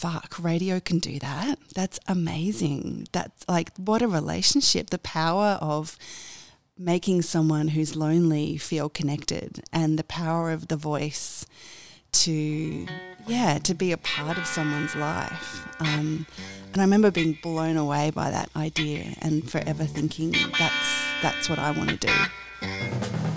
fuck, radio can do that. That's amazing. That's like, what a relationship. The power of making someone who's lonely feel connected and the power of the voice to, yeah, to be a part of someone's life. Um, and I remember being blown away by that idea and forever thinking that's, that's what I want to do.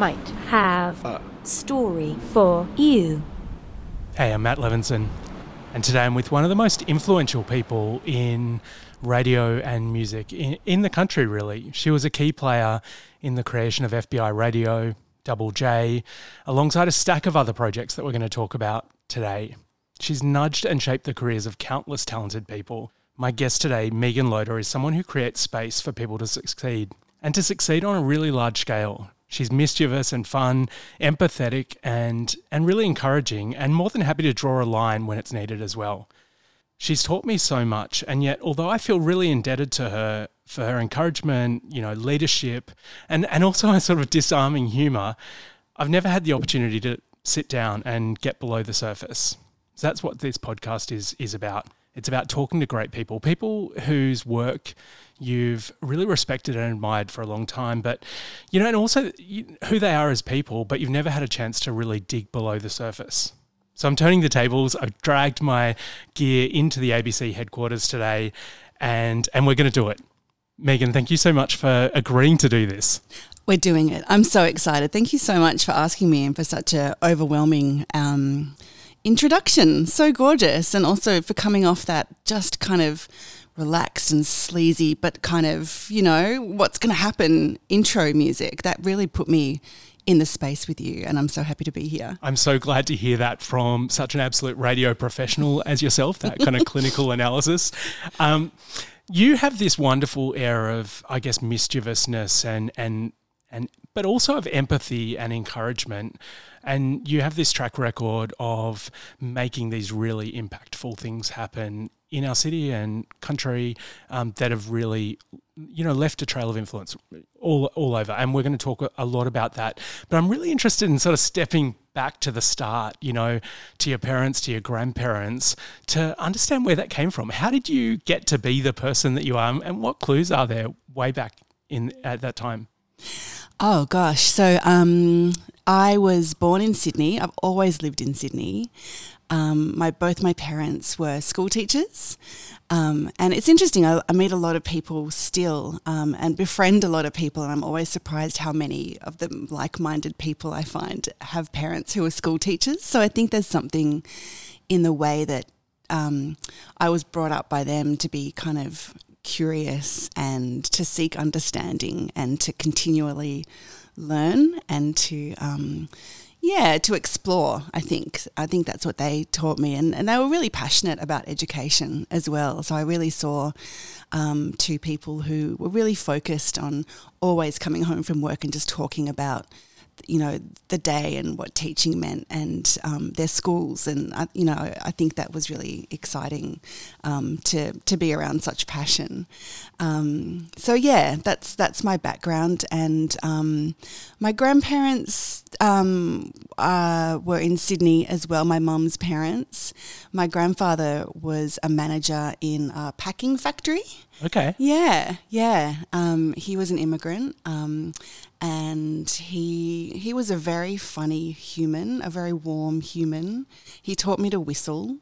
Might have Uh. story for you. Hey, I'm Matt Levinson, and today I'm with one of the most influential people in radio and music in, in the country, really. She was a key player in the creation of FBI Radio, Double J, alongside a stack of other projects that we're going to talk about today. She's nudged and shaped the careers of countless talented people. My guest today, Meagan Loader, is someone who creates space for people to succeed and to succeed on a really large scale. She's mischievous and fun, empathetic and and really encouraging and more than happy to draw a line when it's needed as well. She's taught me so much and yet although I feel really indebted to her for her encouragement, you know, leadership and and also a sort of disarming humor, I've never had the opportunity to sit down and get below the surface. So that's what this podcast is is about. It's about talking to great people, people whose work you've really respected and admired for a long time, but you know, and also you, who they are as people, but you've never had a chance to really dig below the surface. So I'm turning the tables. I've dragged my gear into the ABC headquarters today, and and we're going to do it. Meagan, thank you so much for agreeing to do this. We're doing it. I'm so excited. Thank you so much for asking me and for such a overwhelming um, introduction. So gorgeous, and also for coming off that just kind of relaxed and sleazy, but kind of you know what's going to happen intro music. That really put me in the space with you, and I'm so happy to be here. I'm so glad to hear that from such an absolute radio professional as yourself, that kind of clinical analysis. Um, you have this wonderful air of, I guess, mischievousness and, and, and, but also of empathy and encouragement. And you have this track record of making these really impactful things happen in our city and country um, that have really, you know, left a trail of influence all, all over. And we're going to talk a lot about that. But I'm really interested in sort of stepping back to the start, you know, to your parents, to your grandparents, to understand where that came from. How did you get to be the person that you are, and what clues are there way back in at that time? Oh gosh, so um, I was born in Sydney. I've always lived in Sydney. Um, my both my parents were school teachers, um, and it's interesting. I, I, meet a lot of people still um, and befriend a lot of people, and I'm always surprised how many of the like-minded people I find have parents who are school teachers. So I think there's something in the way that um, I was brought up by them to be kind of curious and to seek understanding and to continually learn and to um, yeah to explore i think. I think that's what they taught me. And, and they were really passionate about education as well. So i really saw um, two people who were really focused on always coming home from work and just talking about you know the day and what teaching meant and um, their schools. And I, you know I think that was really exciting um, to to be around such passion. Um, so yeah that's that's my background. And um, my grandparents um, uh, were in Sydney as well my mum's parents. My grandfather was a manager in a packing factory. Okay. yeah, yeah. Um, he was an immigrant, um, and he he was a very funny human, a very warm human. He taught me to whistle,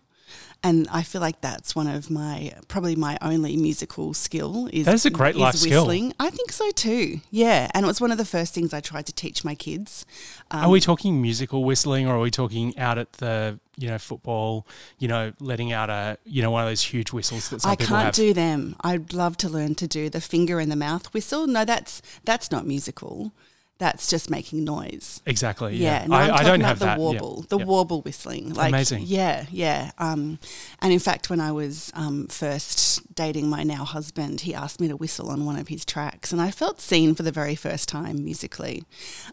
and I feel like that's one of my probably my only musical skill is That is a great life skill. whistling. I think so too. Yeah, and it was one of the first things I tried to teach my kids. Um, Are we talking musical whistling, or are we talking out at the you know football? You know, letting out a you know one of those huge whistles that some I people can't have. do them. I'd love to learn to do the finger and the mouth whistle. No, that's that's not musical. That's just making noise. Exactly. Yeah, Yeah. no, I'm I, I talking don't about have the that. Warble, the Yep. warble whistling. Like, Amazing. Yeah, yeah. Um, and in fact, when I was um, first dating my now husband, he asked me to whistle on one of his tracks, and I felt seen for the very first time musically.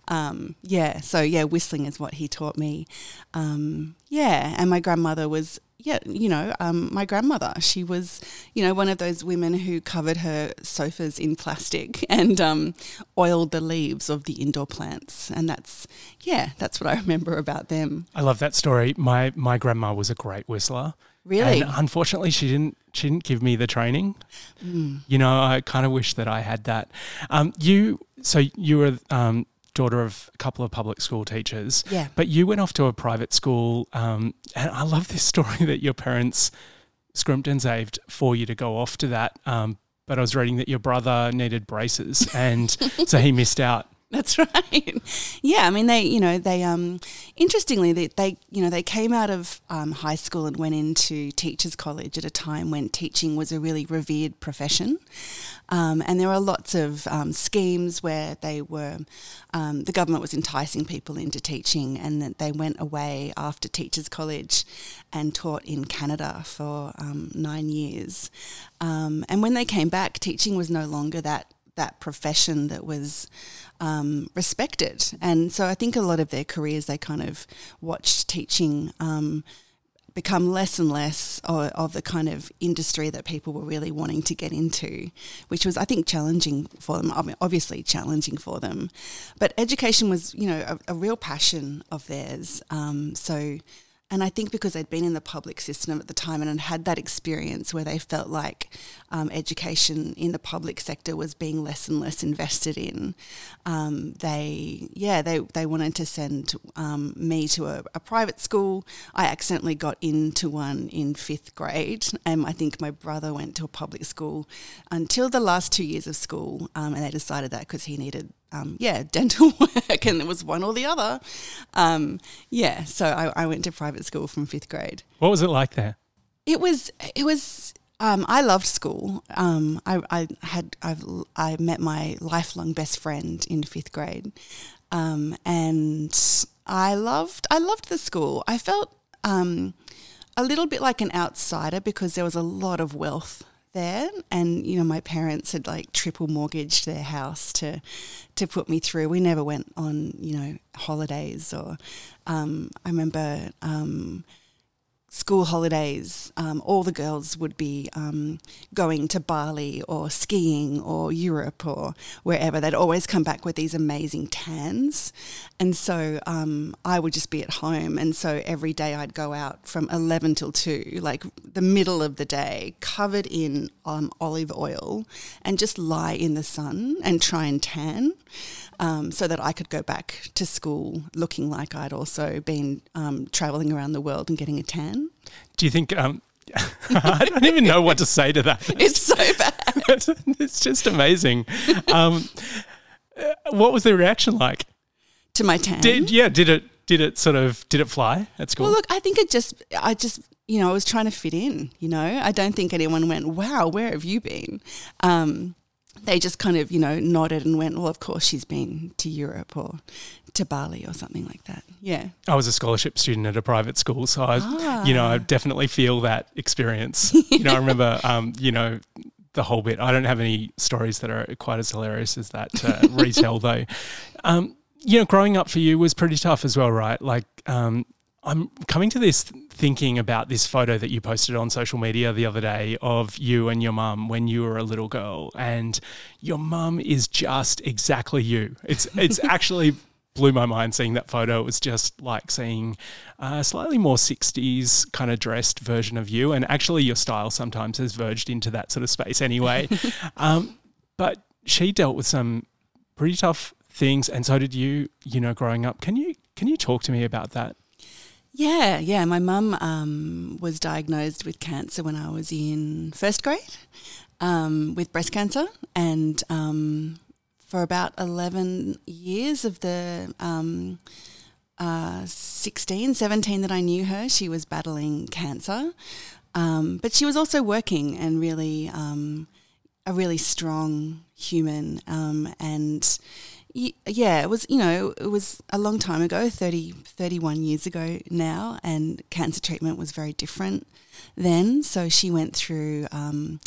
Um, yeah, so yeah, whistling is what he taught me. Um, yeah, and my grandmother was. Yeah, you know, um, my grandmother, she was, you know, one of those women who covered her sofas in plastic and um, oiled the leaves of the indoor plants. And that's, yeah, that's what I remember about them. I love that story. My my grandma was a great whistler. Really? And unfortunately, she didn't. She didn't give me the training. You know, I kind of wish that I had that. Um, you. So you were um, daughter of a couple of public school teachers. Yeah. But you went off to a private school, um, and I love this story that your parents scrimped and saved for you to go off to that. Um, but I was reading that your brother needed braces, and so he missed out. That's right. Yeah, I mean they, you know, they um interestingly they, they you know, they came out of um, high school and went into teachers college at a time when teaching was a really revered profession. Um, and there were lots of um, schemes where they were, um, the government was enticing people into teaching, and that they went away after teachers college and taught in Canada for um, nine years. Um, and when they came back, teaching was no longer that that profession that was um, respected. And so I think a lot of their careers, they kind of watched teaching um, become less and less of, of the kind of industry that people were really wanting to get into, which was, I think, challenging for them. I mean, obviously challenging for them, but education was, you know, a, a real passion of theirs. Um, so. And I think because they'd been in the public system at the time and had that experience where they felt like um, education in the public sector was being less and less invested in, um, they yeah they they wanted to send um, me to a, a private school. I accidentally got into one in fifth grade, and I think my brother went to a public school until the last two years of school, um, and they decided that because he needed um, yeah, dental work, and it was one or the other. Um, yeah, so I, I went to private school from fifth grade. What was it like there? It was it was. Um, I loved school. Um, I, I had I've, I met my lifelong best friend in fifth grade, um, and I loved I loved the school. I felt um, a little bit like an outsider because there was a lot of wealth there. And you know my parents had like triple mortgaged their house to to put me through. We never went on you know holidays or um, i remember um, school holidays, um, all the girls would be um, going to Bali or skiing or Europe or wherever. They'd always come back with these amazing tans. And so um, I would just be at home. And so every day I'd go out from 11 till 2, like the middle of the day, covered in um, olive oil and just lie in the sun and try and tan. Um, so that I could go back to school looking like I'd also been um, traveling around the world and getting a tan. Do you think? Um, I don't even know what to say to that. It's so bad. it's just amazing. Um, uh, what was the reaction like? to my tan. Did yeah? Did it? Did it sort of? Did it fly at school? well, look, I think it just, I just, you know, I was trying to fit in. You know, I don't think anyone went, "Wow, where have you been?" Um, they just kind of, you know, nodded and went, "Well, of course she's been to Europe or to Bali or something like that." Yeah. I was a scholarship student at a private school, so I, you know, I definitely feel that experience. you know, I remember, um, you know, the whole bit. I don't have any stories that are quite as hilarious as that to retell, though. Um, you know, growing up for you was pretty tough as well, right? Like, um, I'm coming to this thinking about this photo that you posted on social media the other day of you and your mum when you were a little girl, and your mum is just exactly you. It's it's actually blew my mind seeing that photo. It was just like seeing a slightly more 60s kind of dressed version of you. And actually, your style sometimes has verged into that sort of space anyway. um, but she dealt with some pretty tough things, and so did you, you know, growing up. Can you, can you talk to me about that? Yeah, yeah. My mum um, was diagnosed with cancer when I was in first grade um, with breast cancer, and um, for about 11 years of the um, uh, 16, 17 that I knew her, she was battling cancer. Um, but she was also working and really um, a really strong human. Um, and, yeah, it was, you know, it was a long time ago, 30, 31 years ago now, and cancer treatment was very different then. So she went through, um,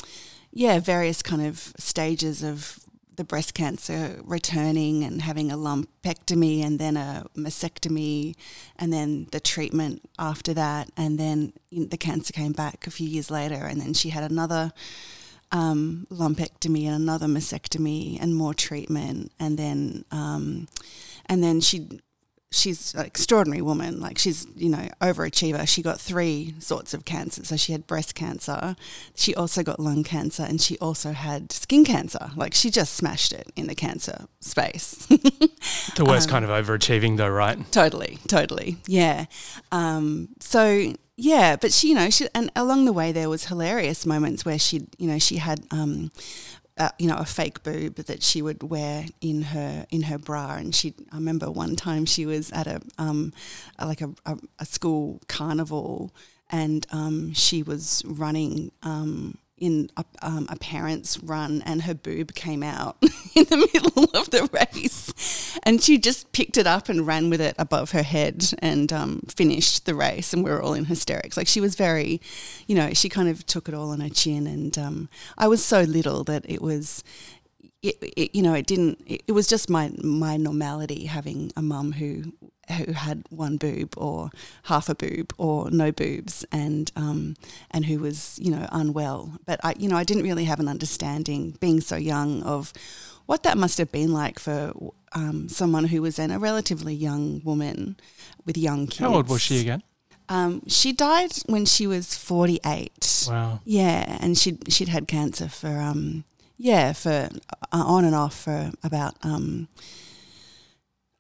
yeah, various kind of stages of the breast cancer returning and having a lumpectomy and then a mastectomy and then the treatment after that. And then the cancer came back a few years later, and then she had another um, lumpectomy and another mastectomy and more treatment, and then um, and then she she's an extraordinary woman. Like she's you know overachiever. She got three sorts of cancer. So she had breast cancer, she also got lung cancer, and she also had skin cancer. Like she just smashed it in the cancer space. the worst Um, kind of overachieving, though, right? Totally, totally, yeah. Um, so yeah, but she, you know, she and along the way there was hilarious moments where she, you know, she had, um, you know, a fake boob that she would wear in her in her bra, and she. I remember one time she was at a um, a- like a, a, a school carnival, and um, she was running. Um, in a, um, a parent's run, and her boob came out in the middle of the race, and she just picked it up and ran with it above her head and um, finished the race, and we were all in hysterics. Like she was very, you know, she kind of took it all on her chin, and um, I was so little that it was. It, it, you know, it didn't. It, it was just my my normality having a mum who who had one boob or half a boob or no boobs and um, and who was you know unwell. But I you know I didn't really have an understanding being so young of what that must have been like for um, someone who was then a relatively young woman with young kids. How old was she again? Um, she died when she was forty eight. Wow. Yeah, and she'd she'd had cancer for um yeah for uh, on and off for about um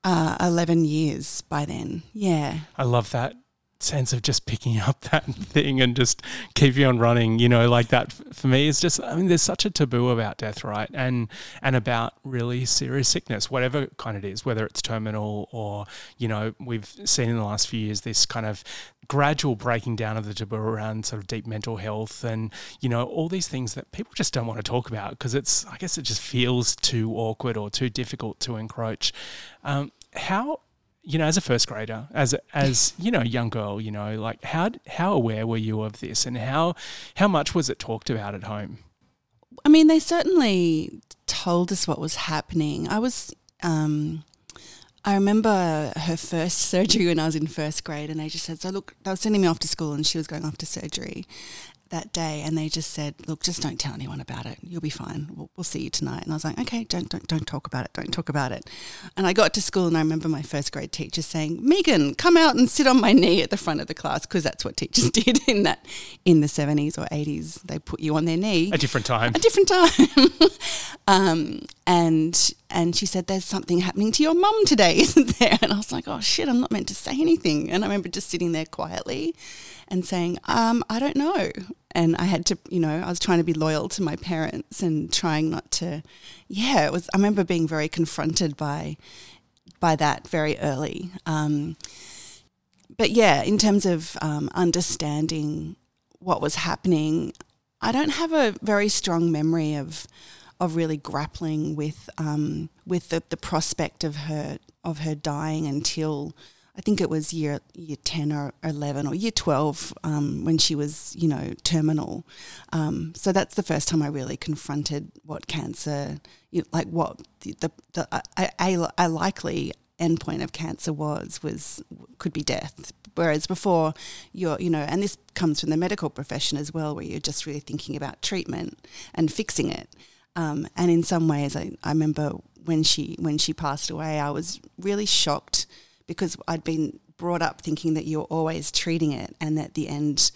uh, eleven years by then. Yeah, I love that sense of just picking up that thing and just keeping on running you know like that. For me is just i mean there's such a taboo about death right? And and about really serious sickness whatever kind it is whether it's terminal or you know we've seen in the last few years this kind of gradual breaking down of the taboo around sort of deep mental health and you know all these things that people just don't want to talk about because it's i guess it just feels too awkward or too difficult to encroach um, how you know, as a first grader, as as you know, a young girl, you know, like how how aware were you of this, and how how much was it talked about at home? I mean, they certainly told us what was happening. I was, um, I remember her first surgery when I was in first grade, and they just said, "So look, they were sending me off to school, and she was going off to surgery that day, and they just said, "Look, just don't tell anyone about it. You'll be fine. We'll, we'll see you tonight." And I was like, "Okay, don't don't don't talk about it. Don't talk about it." And I got to school, and I remember my first grade teacher saying, "Meagan, come out and sit on my knee at the front of the class," because that's what teachers did in that in the seventies or eighties. They put you on their knee A different time. a different time. um, and and she said, "There's something happening to your mum today, isn't there?" And I was like, "Oh shit, I'm not meant to say anything." And I remember just sitting there quietly and saying, um, "I don't know." And I had to, you know, I was trying to be loyal to my parents and trying not to. Yeah, it was. I remember being very confronted by by that very early. Um, but yeah, in terms of um, understanding what was happening, I don't have a very strong memory of of really grappling with um, with the, the prospect of her of her dying until I think it was year year ten or eleven or year twelve um, when she was you know terminal. Um, so that's the first time I really confronted what cancer, you know, like what the, the, the a, a, likely endpoint of cancer was was could be death. Whereas before, you're you know, and this comes from the medical profession as well, where you're just really thinking about treatment and fixing it. Um, and in some ways, I, I remember when she when she passed away, I was really shocked because I'd been brought up thinking that you're always treating it, and at the end,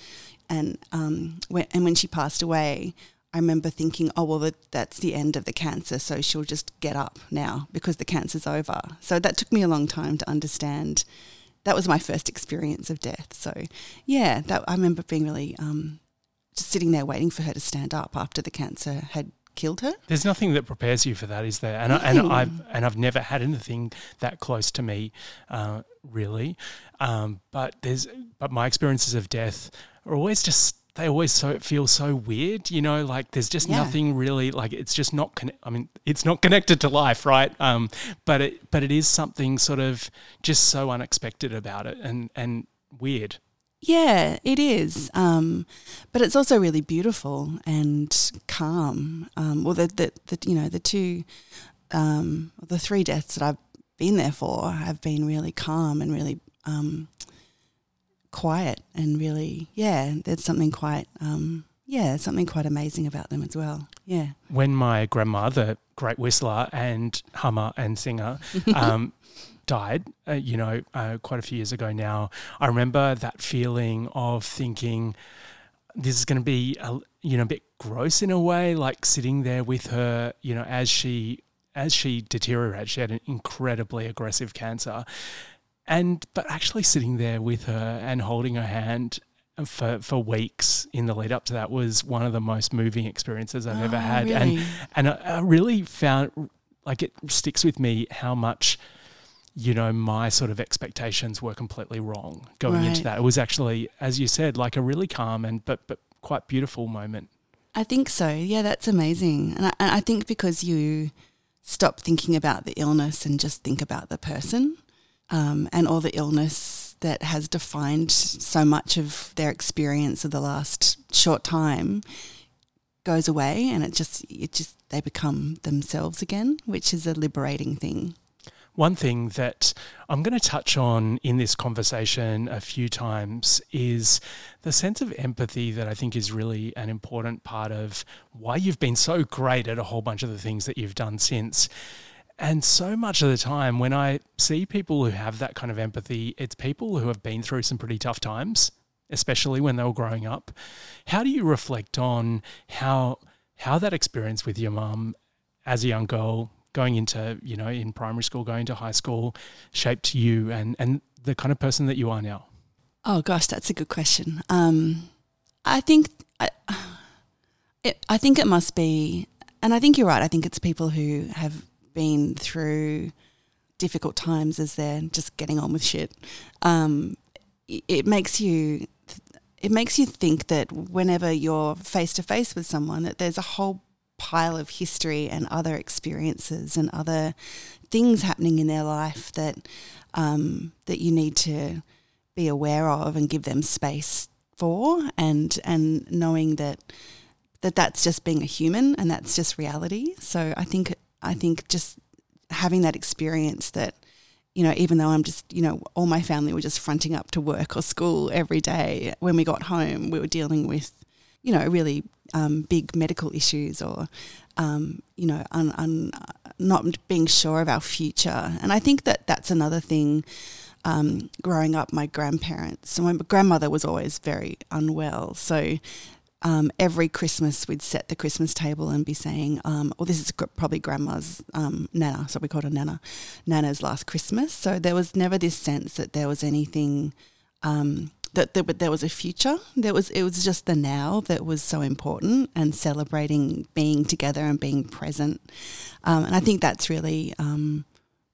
and um, when, and when she passed away, I remember thinking, oh well, that, that's the end of the cancer, so she'll just get up now because the cancer's over. So that took me a long time to understand. That was my first experience of death. So yeah, that I remember being really um, just sitting there waiting for her to stand up after the cancer had killed her. There's nothing that prepares you for that, is there? And I, and I've and I've never had anything that close to me, uh, really. Um, but there's but my experiences of death are always just they always so feel so weird, you know, like there's just Yeah. nothing really like it's just not conne- I mean, it's not connected to life, right? Um, but it but it is something sort of just so unexpected about it and and weird. Yeah, it is. Um, but it's also really beautiful and calm. Um, well, the, the, the you know the two, um, the three deaths that I've been there for have been really calm and really um, quiet and really yeah. There's something quite um, yeah, something quite amazing about them as well. Yeah. when my grandma, the great whistler and hummer and singer, um, died, uh, you know, uh, quite a few years ago now, I remember that feeling of thinking, this is going to be, a, you know, a bit gross in a way, like sitting there with her, you know, as she as she deteriorated. She had an incredibly aggressive cancer, and but actually sitting there with her and holding her hand for for weeks in the lead up to that was one of the most moving experiences I've ever Oh, had, and really? and I, I really found like it sticks with me how much you know my sort of expectations were completely wrong going into that. It was actually, as you said, like a really calm and but but quite beautiful moment. I think so. Yeah, that's amazing. And I, and I think because you stop thinking about the illness and just think about the person um, and all the illness that has defined so much of their experience of the last short time goes away and it just it just they become themselves again, which is a liberating thing. One thing that I'm going to touch on in this conversation a few times is the sense of empathy that I think is really an important part of why you've been so great at a whole bunch of the things that you've done since. And so much of the time, when I see people who have that kind of empathy, it's people who have been through some pretty tough times, especially when they were growing up. How do you reflect on how how that experience with your mum as a young girl going into you know in primary school going to high school shaped you and and the kind of person that you are now Oh gosh, that's a good question. Um, I think I, it, I think it must be, and I think you're right. I think it's people who have been through difficult times as they're just getting on with shit. Um, it, it makes you, it makes you think that whenever you're face to face with someone, that there's a whole pile of history and other experiences and other things happening in their life that um, that you need to be aware of and give them space for and and knowing that that that's just being a human and that's just reality. So i think i think just having that experience that you know even though i'm just you know all my family were just fronting up to work or school every day when we got home we were dealing with you know really um, big medical issues or um, you know un, un, not being sure of our future and i think that that's another thing um, growing up, my grandparents, so my grandmother was always very unwell. So um, every Christmas, we'd set the Christmas table and be saying, um, well, this is gr- probably grandma's um, Nana, so we called her Nana, Nana's last Christmas. So there was never this sense that there was anything. Um, that there, there was a future. There was it was just the now that was so important, and celebrating being together and being present. Um, and I think that's really um,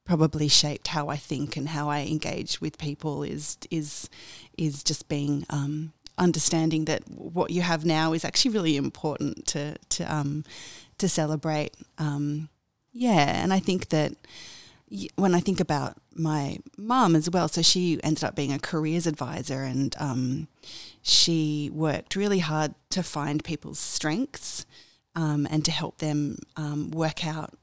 probably shaped how I think and how I engage with people is is is just being um, understanding that what you have now is actually really important to to um, to celebrate. Um, yeah, and I think that when I think about my mum as well, so she ended up being a careers advisor and um, she worked really hard to find people's strengths um, and to help them um, work out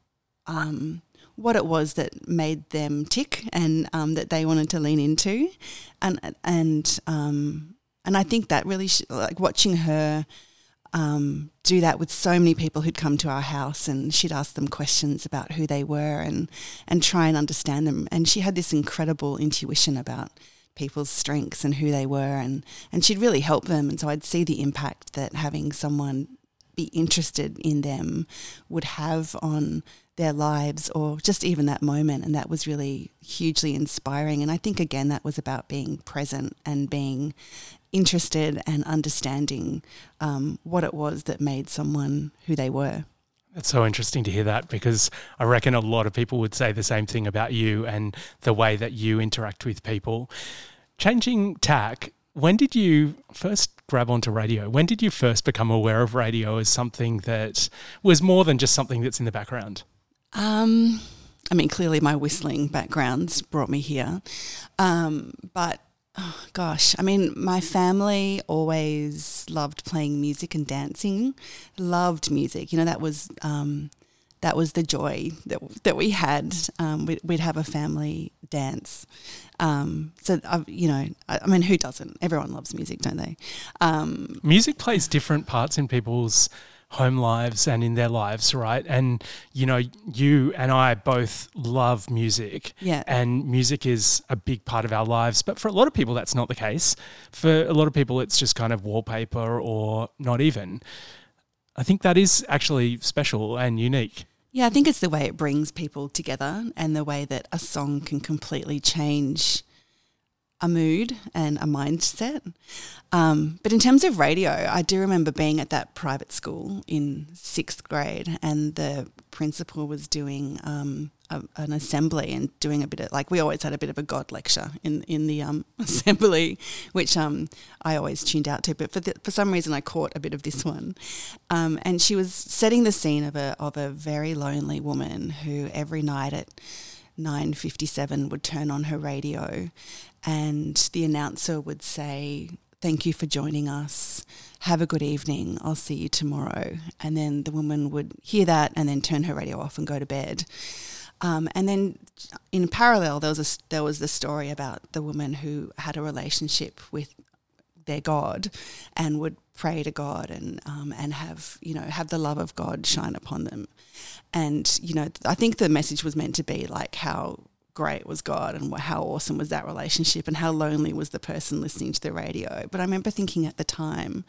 um, what it was that made them tick and um, that they wanted to lean into, and and um, and I think that really sh- like watching her um, do that with so many people who'd come to our house and she'd ask them questions about who they were and and try and understand them, and she had this incredible intuition about people's strengths and who they were and and she'd really help them and so I'd see the impact that having someone be interested in them would have on their lives or just even that moment. And that was really hugely inspiring. And I think, again, that was about being present and being interested and understanding um, what it was that made someone who they were. It's so interesting to hear that because I reckon a lot of people would say the same thing about you and the way that you interact with people. Changing tack, When did you first grab onto radio? When did you first become aware of radio as something that was more than just something that's in the background? Um, I mean, clearly my whistling backgrounds brought me here. Um, but oh, gosh, I mean, my family always loved playing music and dancing, loved music. You know, that was. Um, that was the joy that, that we had. Um, we'd, we'd, have a family dance. Um, so, uh, you know, I, I, mean, who doesn't? Everyone loves music, don't they? Um, music plays different parts in people's home lives and in their lives, right? And you know, you and I both love music. Yeah. And music is a big part of our lives. But for a lot of people that's not the case. For a lot of people it's just kind of wallpaper or not even. I think that is actually special and unique. Yeah, I think it's the way it brings people together and the way that a song can completely change a mood and a mindset. Um, but in terms of radio, I do remember being at that private school in sixth grade, and the principal was doing um, a, an assembly and doing a bit of like we always had a bit of a God lecture in in the um, assembly, which um, I always tuned out to. But for the, for some reason, I caught a bit of this one, um, and she was setting the scene of a of a very lonely woman who every night at 9:57 would turn on her radio and the announcer would say thank you for joining us. Have a good evening. I'll see you tomorrow. And then the woman would hear that and then turn her radio off and go to bed. Um, and then in parallel, there was a, there was the story about the woman who had a relationship with their God and would pray to God and um, and have you know have the love of God shine upon them. And you know, I think the message was meant to be like how great was God and how awesome was that relationship and how lonely was the person listening to the radio. But I remember thinking at the time,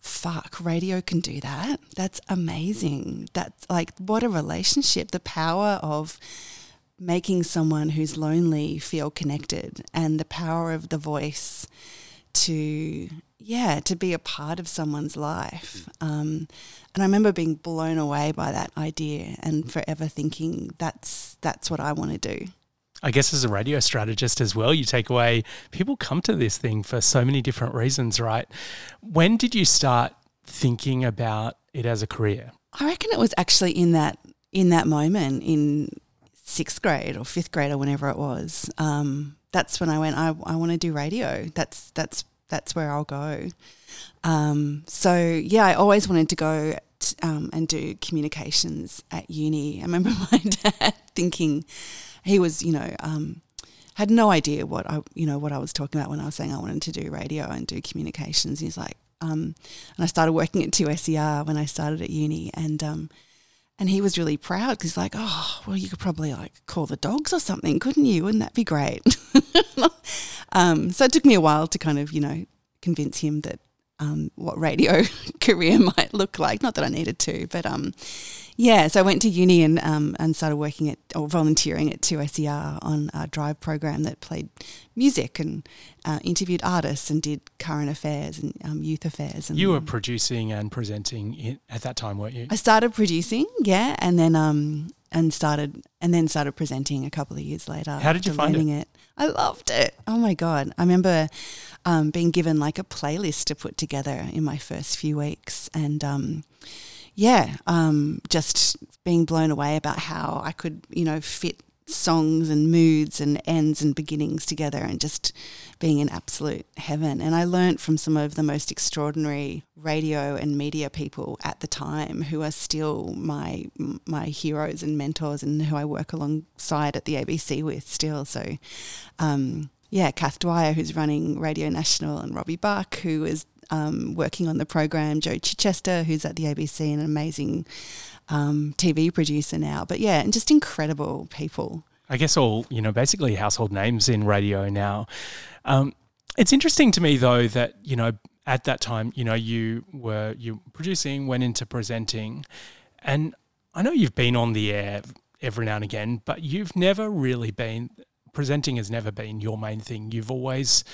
fuck, radio can do that. That's amazing. That's like, what a relationship. The power of making someone who's lonely feel connected and the power of the voice to, yeah, to be a part of someone's life. Um, and I remember being blown away by that idea and forever thinking that's that's what I want to do. I guess as a radio strategist as well, you take away people come to this thing for so many different reasons, right? When did you start thinking about it as a career? I reckon it was actually in that in that moment in sixth grade or fifth grade or whenever it was. Um, that's when I went. I, I want to do radio. That's that's that's where I'll go. Um, so yeah, I always wanted to go t- um, and do communications at uni. I remember my dad thinking he was, you know, um, had no idea what I, you know, what I was talking about when I was saying I wanted to do radio and do communications. He's like, um, and I started working at 2SER when I started at uni, and um, and he was really proud because he's like, oh, well, you could probably like call the dogs or something, couldn't you? Wouldn't that be great? um, so it took me a while to kind of, you know, convince him that um, what radio career might look like. Not that I needed to, but um, yeah. So I went to uni and um, and started working at or volunteering at 2SER on a drive program that played music and uh, interviewed artists and did current affairs and um, youth affairs. And you were producing and presenting at that time, weren't you? I started producing, yeah, and then um, and started and then started presenting a couple of years later. How did you find it? it? I loved it. Oh my god! I remember um, being given like a playlist to put together in my first few weeks, and um, yeah, um, just being blown away about how I could you know fit songs and moods and ends and beginnings together and just being in absolute heaven. And I learnt from some of the most extraordinary radio and media people at the time who are still my my heroes and mentors and who I work alongside at the ABC with still. So um, yeah, Kath Dwyer, who's running Radio National, and Robbie Buck, who is um, working on the program, Joe Chichester, who's at the ABC, an amazing um, TV producer now. But yeah, and just incredible people. I guess all, you know, basically household names in radio now. Um, it's interesting to me though that, you know, at that time, you know, you were you producing, went into presenting, and I know you've been on the air every now and again, but you've never really been presenting has never been your main thing. You've always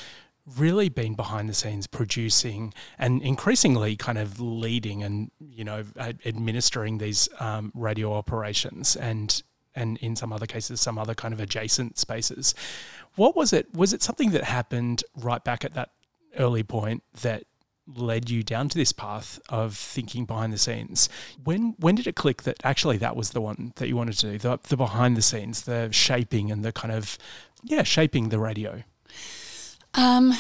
really been behind the scenes producing and increasingly kind of leading and you know administering these um, radio operations and and in some other cases some other kind of adjacent spaces what was it was it something that happened right back at that early point that led you down to this path of thinking behind the scenes. When when did it click that actually that was the one that you wanted to do, the, the behind the scenes, the shaping and the kind of yeah, shaping the radio? Um,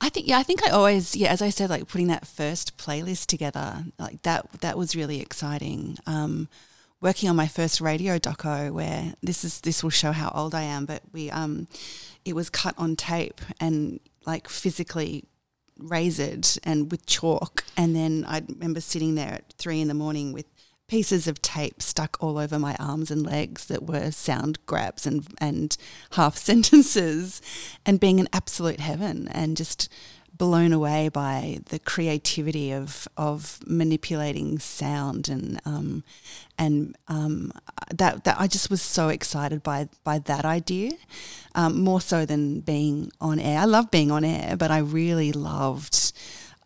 I think yeah, I think I always yeah, as I said, like putting that first playlist together, like that that was really exciting. Um, working on my first radio doco, where this is this will show how old I am, but we um, it was cut on tape and like physically razored and with chalk, and then I remember sitting there at three in the morning with pieces of tape stuck all over my arms and legs that were sound grabs and and half sentences and being an absolute heaven and just blown away by the creativity of of manipulating sound and um, and um, that that I just was so excited by by that idea um, more so than being on air. I love being on air, but I really loved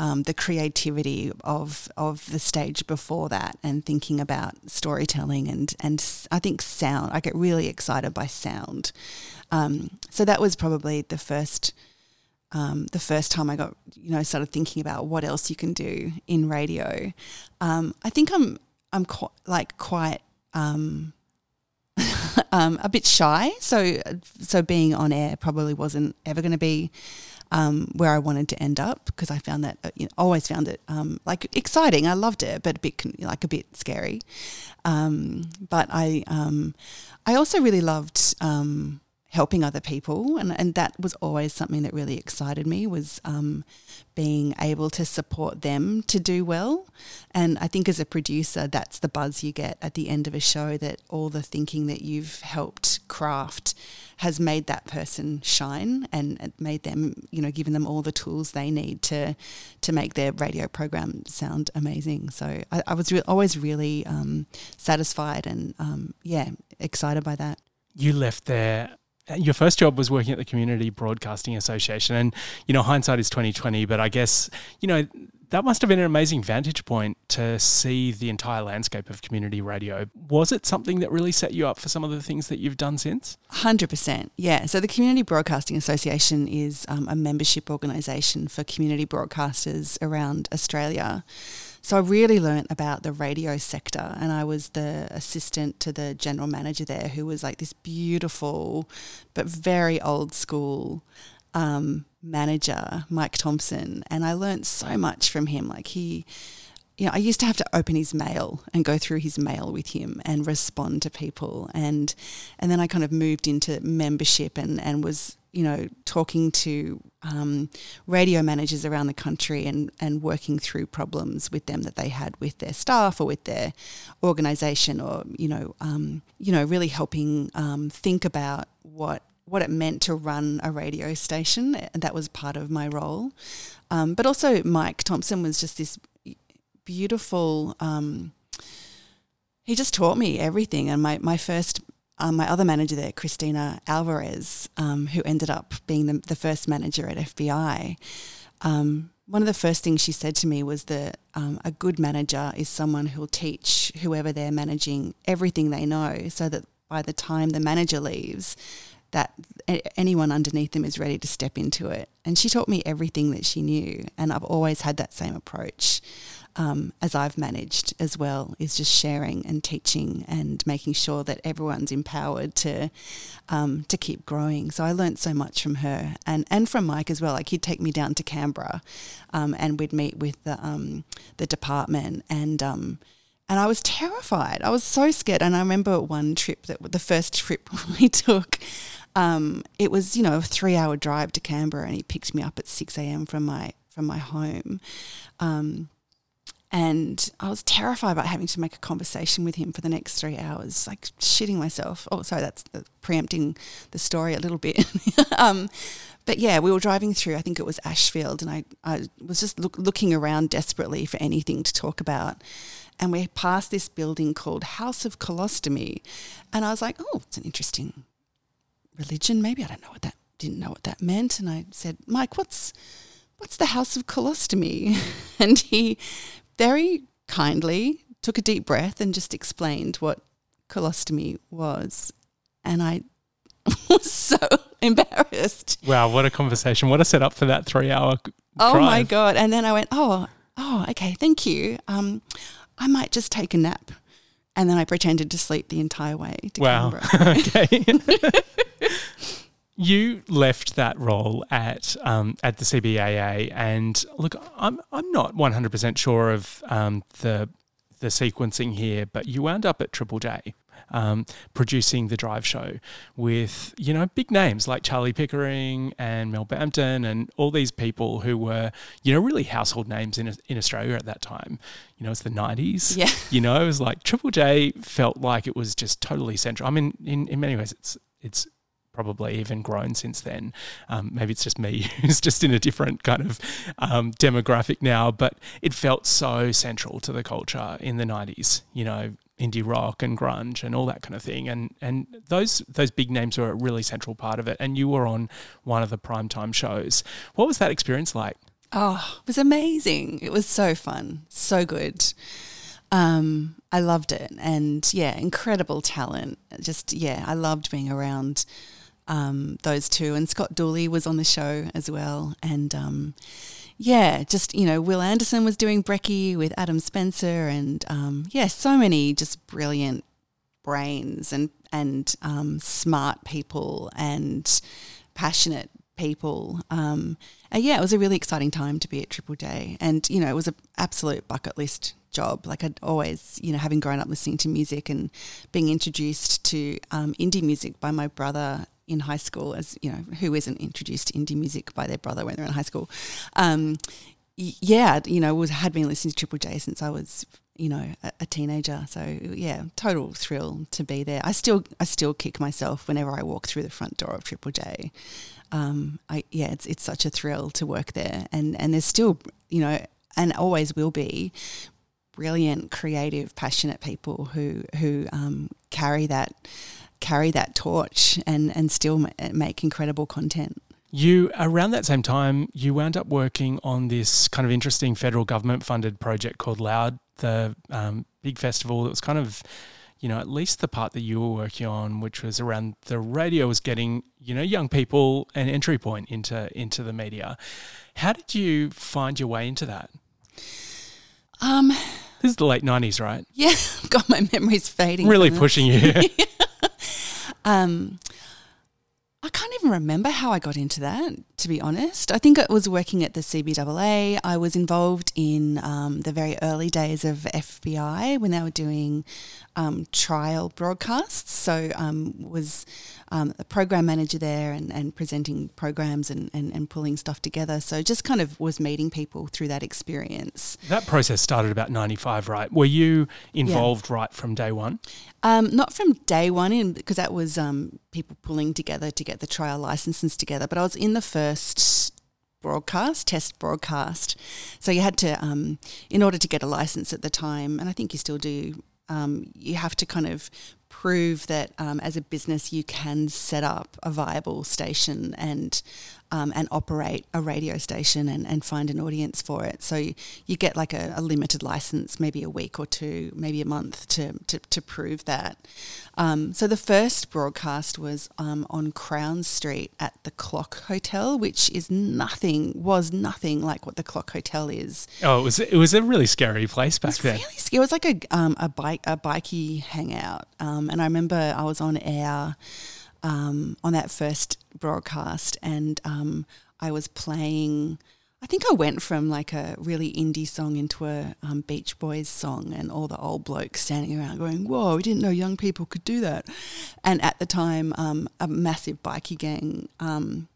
um, the creativity of of the stage before that and thinking about storytelling and and I think sound. I get really excited by sound. Um, so that was probably the first um, the first time I got you know started thinking about what else you can do in radio. Um, I think I'm I'm qu- like quite. Um, um, a bit shy, so so being on air probably wasn't ever going to be um, where I wanted to end up because I found that uh, you know, always found it um, like exciting. I loved it, but a bit like a bit scary. Um, but I um, I also really loved um, helping other people. And, and that was always something that really excited me was um, being able to support them to do well. And i think as a producer that's the buzz you get at the end of a show that all the thinking that you've helped craft has made that person shine and made them you know given them all the tools they need to to make their radio program sound amazing. So i, I was re- always really um, satisfied and um, yeah excited by that. You left there your first job was working at the Community Broadcasting Association, and you know hindsight is twenty twenty. But I guess you know that must have been an amazing vantage point to see the entire landscape of community radio. Was it something that really set you up for some of the things that you've done since? Hundred percent, yeah. So the Community Broadcasting Association is um, a membership organisation for community broadcasters around Australia. So I really learnt about the radio sector, and I was the assistant to the general manager there, who was like this beautiful but very old school um, manager, Mike Thompson, and I learnt so much from him. Like he you know, I used to have to open his mail and go through his mail with him and respond to people and and then I kind of moved into membership and, and was you know, talking to um, radio managers around the country and, and working through problems with them that they had with their staff or with their organisation, or you know, um, you know, really helping um, think about what what it meant to run a radio station. That was part of my role, um, but also Mike Thompson was just this beautiful. Um, he just taught me everything, and my my first um, my other manager there, Christina Alvarez, um, who ended up being the, the first manager at FBI, um, one of the first things she said to me was that um, a good manager is someone who'll teach whoever they're managing everything they know so that by the time the manager leaves, that anyone underneath them is ready to step into it. And she taught me everything that she knew. And I've always had that same approach um, as I've managed as well, is just sharing and teaching and making sure that everyone's empowered to um, to keep growing. So I learned so much from her and, and from Mike as well. Like he'd take me down to Canberra, um, and we'd meet with the um, the department and. Um, and I was terrified. I was so scared. And I remember one trip that the first trip we took, um, it was you know a three hour drive to Canberra, and he picked me up at six a.m. from my from my home. Um, and I was terrified about having to make a conversation with him for the next three hours, like shitting myself. Oh, sorry, that's preempting the story a little bit. um, but yeah, we were driving through, I think it was Ashfield, and I, I was just look, looking around desperately for anything to talk about. And we passed this building called House of Colostomy. And I was like, oh, it's an interesting religion. Maybe I don't know what that, didn't know what that meant. And I said, Mike, what's, what's the House of Colostomy? and he very kindly took a deep breath and just explained what colostomy was. And I was so embarrassed. Wow, what a conversation! What a setup for that three-hour. Oh my god! And then I went, oh, oh, okay, thank you. Um, I might just take a nap, and then I pretended to sleep the entire way to Wow. Canberra. okay. You left that role at um, at the CBAA, and look, I'm I'm not 100 percent sure of um, the the sequencing here, but you wound up at Triple J. Um, producing the drive show with you know big names like Charlie Pickering and Mel Bampton and all these people who were you know really household names in in Australia at that time. You know, it's the nineties. Yeah. You know, it was like Triple J felt like it was just totally central. I mean, in, in many ways, it's it's probably even grown since then. Um, maybe it's just me who's just in a different kind of um, demographic now, but it felt so central to the culture in the nineties. You know, indie rock and grunge and all that kind of thing, and and those those big names were a really central part of it. And you were on one of the primetime shows. What was that experience like? Oh, it was amazing. It was so fun, so good. Um, I loved it, and yeah, incredible talent. Just yeah, I loved being around um, those two. And Scott Dooley was on the show as well, and um, yeah, just you know, Will Anderson was doing Brecky with Adam Spencer, and um, yeah, so many just brilliant brains and and um, smart people and passionate people. Um, and yeah, it was a really exciting time to be at Triple J, and you know, it was an absolute bucket list job. Like I'd always, you know, having grown up listening to music and being introduced to um, indie music by my brother in high school, as you know, who isn't introduced to indie music by their brother when they're in high school? Um, yeah, you know, was had been listening to Triple J since I was you know a, a teenager. So yeah total thrill to be there. I still i still kick myself whenever i walk through the front door of triple j. Um, I, yeah it's it's such a thrill to work there. And and there's still you know and always will be brilliant creative passionate people who who um, carry that carry that torch and and still make incredible content You, around that same time, you wound up working on this kind of interesting federal government funded project called Loud, the um, big festival that was kind of, you know, at least the part that you were working on, which was around the radio was getting, you know, young people an entry point into into the media. How did you find your way into that? um This is the late nineties, right? yeah god my memory's fading Really pushing you. Um, I can't even remember how I got into that, to be honest. I think it was working at the CBAA. I was involved in um, the very early days of FBI when they were doing um, trial broadcasts. So um, was um, a program manager there and, and presenting programs and, and, and pulling stuff together. So just kind of was meeting people through that experience. that process started about ninety five, right? Were you involved right from day one? Um, not from day one in because that was um, people pulling together to get the trial licenses together, but I was in the first broadcast, test broadcast. So you had to, um, in order to get a license at the time, and I think you still do, um, you have to kind of prove that um, as a business you can set up a viable station and um, and operate a radio station and, and find an audience for it. So you, you get like a, a limited license, maybe a week or two, maybe a month to, to, to prove that. Um, so the first broadcast was um, on Crown Street at the Clock Hotel, which is nothing, was nothing like what the Clock Hotel is. Oh, it was it was a really scary place back It was then. really scary. It was like a um, a bike a bikey hangout, um, and I remember I was on air um, on that first broadcast, and um, I was playing. I think I went from like a really indie song into a um, Beach Boys song, and all the old blokes standing around going, "Whoa, we didn't know young people could do that." And at the time, um, a massive bikey gang. Um,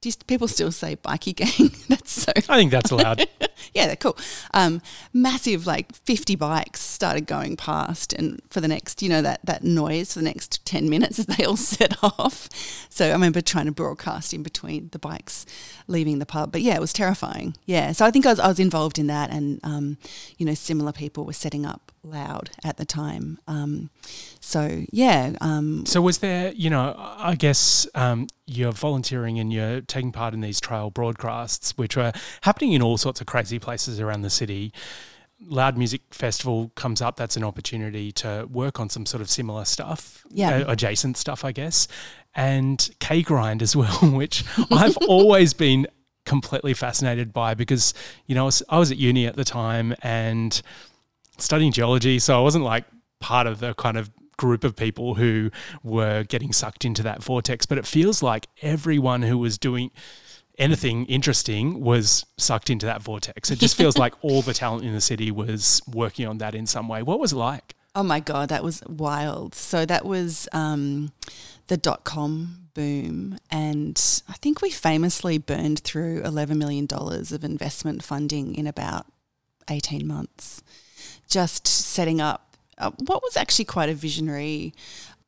do people still say bikey gang? That's so I think that's allowed. yeah, they're cool. Um, massive, like fifty bikes started going past, and for the next, you know, that that noise for the next ten minutes as they all set off. So I remember trying to broadcast in between the bikes leaving the pub, but yeah, it was terrifying. Yeah, so I think I was I was involved in that, and um, you know, similar people were setting up loud at the time. Um, so yeah, um, So was there, you know, I guess um, you're volunteering and you're taking part in these trail broadcasts, which were happening in all sorts of crazy places around the city. Loud Music Festival comes up, that's an opportunity to work on some sort of similar stuff, Yeah. uh, adjacent stuff, I guess, and K Grind as well, which I've always been completely fascinated by because you know I was, I was at uni at the time and studying geology, so I wasn't like part of the kind of group of people who were getting sucked into that vortex, but it feels like everyone who was doing anything interesting was sucked into that vortex. It just feels like all the talent in the city was working on that in some way. What was it like? Oh my god, that was wild. So that was um, the dot com boom, and I think we famously burned through eleven million dollars of investment funding in about eighteen months, just setting up uh, what was actually quite a visionary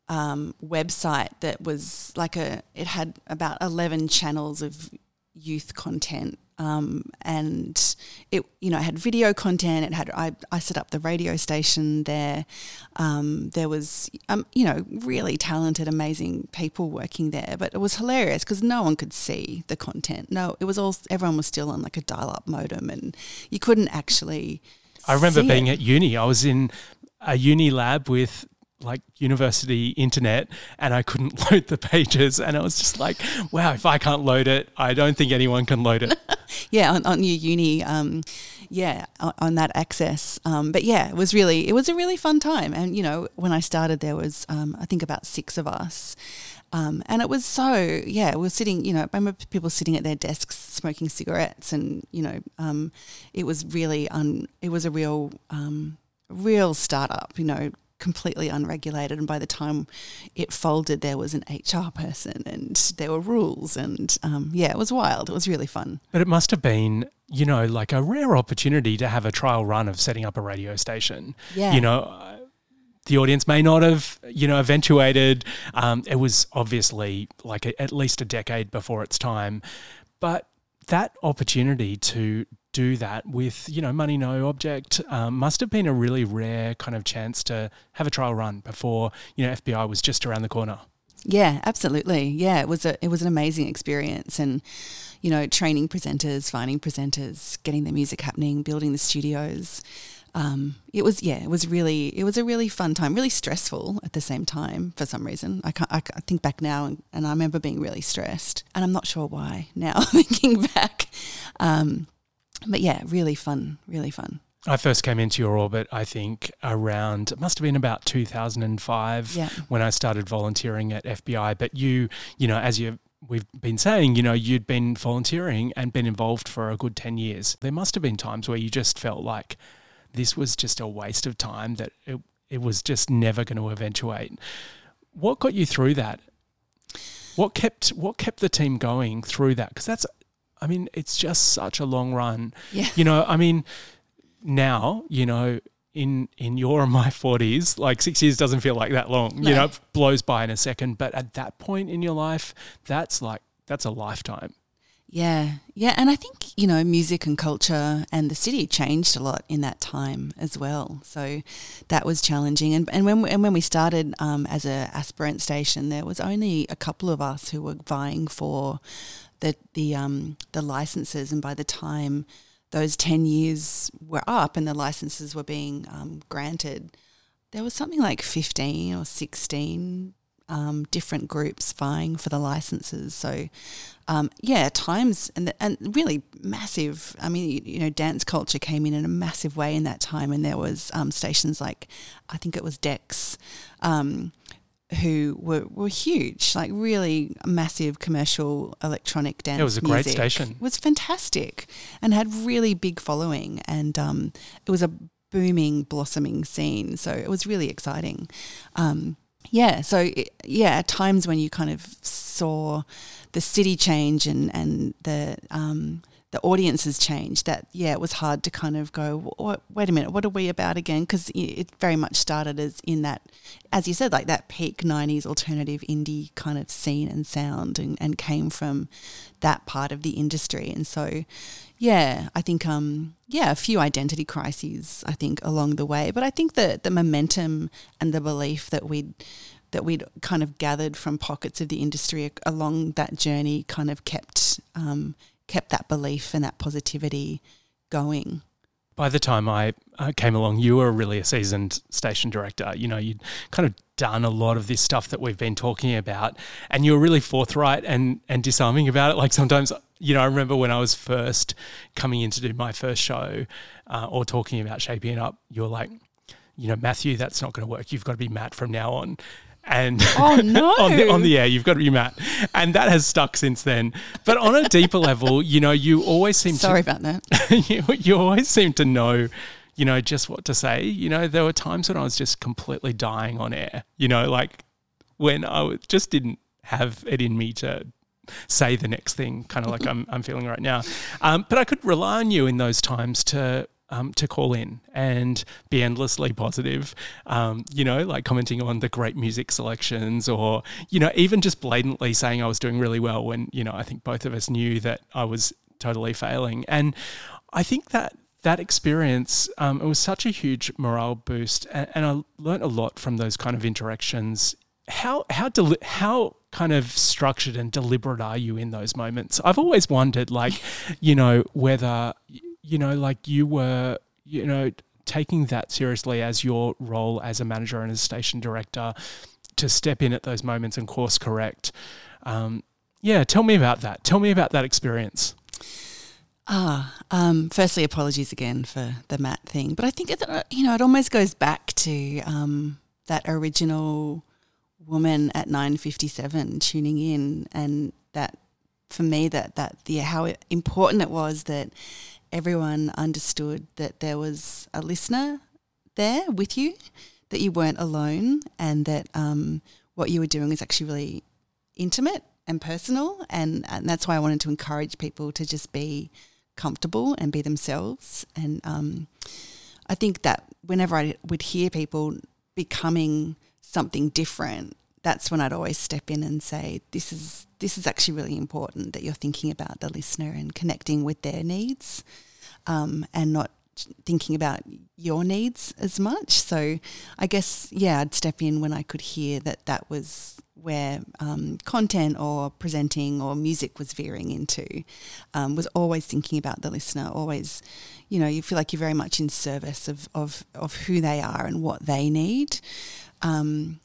um, website that was like a. It had about eleven channels of youth content um, and it you know it had video content it had I, I set up the radio station there um, there was um, you know really talented amazing people working there but it was hilarious because no one could see the content no it was all everyone was still on like a dial-up modem and you couldn't actually I remember being it. at uni. I was in a uni lab with like university internet and I couldn't load the pages and I was just like, wow, if I can't load it, I don't think anyone can load it. yeah on, on your uni um, yeah on, on that access um, but yeah it was really it was a really fun time and you know when i started there was um, i think about six of us um, and it was so yeah we were sitting you know i remember people sitting at their desks smoking cigarettes and you know um, it was really un, it was a real um, real startup you know completely unregulated and by the time it folded there was an hr person and there were rules and um, yeah it was wild it was really fun But it must have been, you know, like a rare opportunity to have a trial run of setting up a radio station. Yeah. You know, the audience may not have, you know, eventuated. Um, it was obviously like a, at least a decade before its time. But that opportunity to do that with, you know, money no object um, must have been a really rare kind of chance to have a trial run before, you know, FBI was just around the corner. Yeah, absolutely. Yeah, it was a it was an amazing experience, and you know, training presenters, finding presenters, getting the music happening, building the studios. Um, it was yeah, it was really it was a really fun time, really stressful at the same time for some reason. I can't, I, I think back now, and, and I remember being really stressed, and I'm not sure why now thinking back. Um, but yeah, really fun, really fun. I first came into your orbit, I think, around, it must have been about 2005 Yeah. when I started volunteering at FBI. But you, you know, as you we've been saying, you know, you'd been volunteering and been involved for a good 10 years. There must have been times where you just felt like this was just a waste of time, that it, it was just never going to eventuate. What got you through that? What kept what kept the team going through that? Because that's, I mean, it's just such a long run. Yeah. You know, I mean, now, you know, in in your and my forties, like six years doesn't feel like that long. You know, it blows by in a second. But at that point in your life, that's like that's a lifetime. Yeah, yeah, and I think you know music and culture and the city changed a lot in that time as well. So that was challenging. And and when and when we started um, as a aspirant station, there was only a couple of us who were vying for the the um, the licenses. And by the time those ten years were up and the licenses were being um, granted, there was something like fifteen or sixteen um, different groups vying for the licenses. So, um, yeah, times and and really massive. I mean, you, you know, dance culture came in in a massive way in that time, and there was um, stations like I think it was Dex. Um, who were, were huge, like really massive commercial electronic dance. it was a great station. It was fantastic and had really big following, and um, it was a booming, blossoming scene. So it was really exciting. Um, yeah, so it, yeah, at times when you kind of saw the city change and and the um, the audiences change, that yeah, it was hard to kind of go, "Wha- wait a minute, what are we about again? Because it very much started as in that, as you said, like that peak '90s alternative indie kind of scene and sound, and, and came from that part of the industry, and so yeah, I think um yeah, a few identity crises I think along the way, but I think the the momentum and the belief that we'd that we'd kind of gathered from pockets of the industry along that journey kind of kept um, kept that belief and that positivity going. By the time I uh, came along, you were really a seasoned station director. You know, you'd kind of done a lot of this stuff that we've been talking about, and you were really forthright and and disarming about it. Like sometimes, you know, I remember when I was first coming in to do my first show uh, or talking about shaping it up, you were like, you know, Matthew, that's not going to work. You've got to be Matt from now on and oh no on, the, on the air you've got to be Matt. And that has stuck since then. But on a deeper level you know you always seem sorry to, about that. You, you always seem to know you know just what to say. You know there were times when I was just completely dying on air you know like when I just didn't have it in me to say the next thing kind of like I'm, I'm feeling right now. Um, but I could rely on you in those times to um, to call in and be endlessly positive, um, you know, like commenting on the great music selections or, you know, even just blatantly saying I was doing really well when, you know, I think both of us knew that I was totally failing. And I think that that experience, um, it was such a huge morale boost. And, and I learned a lot from those kind of interactions how how deli- how kind of structured and deliberate are you in those moments? I've always wondered, like, you know, whether you know, like you were, you know, taking that seriously as your role as a manager and as station director to step in at those moments and course correct. Um, yeah, tell me about that. Tell me about that experience. Ah, um, firstly, apologies again for the Matt thing, but I think it, uh, you know it almost goes back to um, that original woman at nine fifty seven tuning in, and that for me that that the how important it was that everyone understood that there was a listener there with you, that you weren't alone, and that um, what you were doing is actually really intimate and personal. And, and that's why I wanted to encourage people to just be comfortable and be themselves. And um, I think that whenever I would hear people becoming something different, that's when I'd always step in and say, "This is this is actually really important that you're thinking about the listener and connecting with their needs, um, and not thinking about your needs as much." So, I guess yeah, I'd step in when I could hear that that was where um, content or presenting or music was veering into. Um, was always thinking about the listener, always, you know, you feel like you're very much in service of of of who they are and what they need. Um,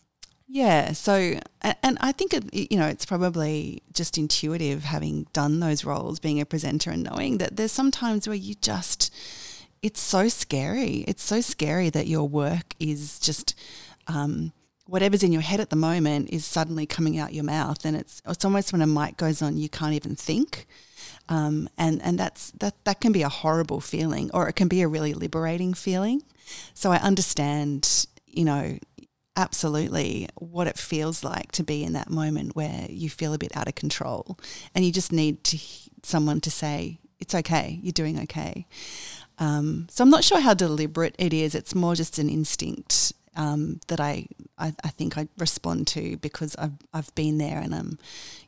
yeah. So, and I think, it, you know, it's probably just intuitive having done those roles, being a presenter and knowing that there's some times where you just, it's so scary. It's so scary that your work is just, um, whatever's in your head at the moment is suddenly coming out your mouth. And it's, it's almost when a mic goes on, you can't even think. Um, and, and that's, that, that can be a horrible feeling or it can be a really liberating feeling. So I understand, you know, absolutely what it feels like to be in that moment where you feel a bit out of control and you just need to someone to say it's okay you're doing okay um, so i'm not sure how deliberate it is it's more just an instinct um, that I, I, I think I respond to because I've I've been there and I'm,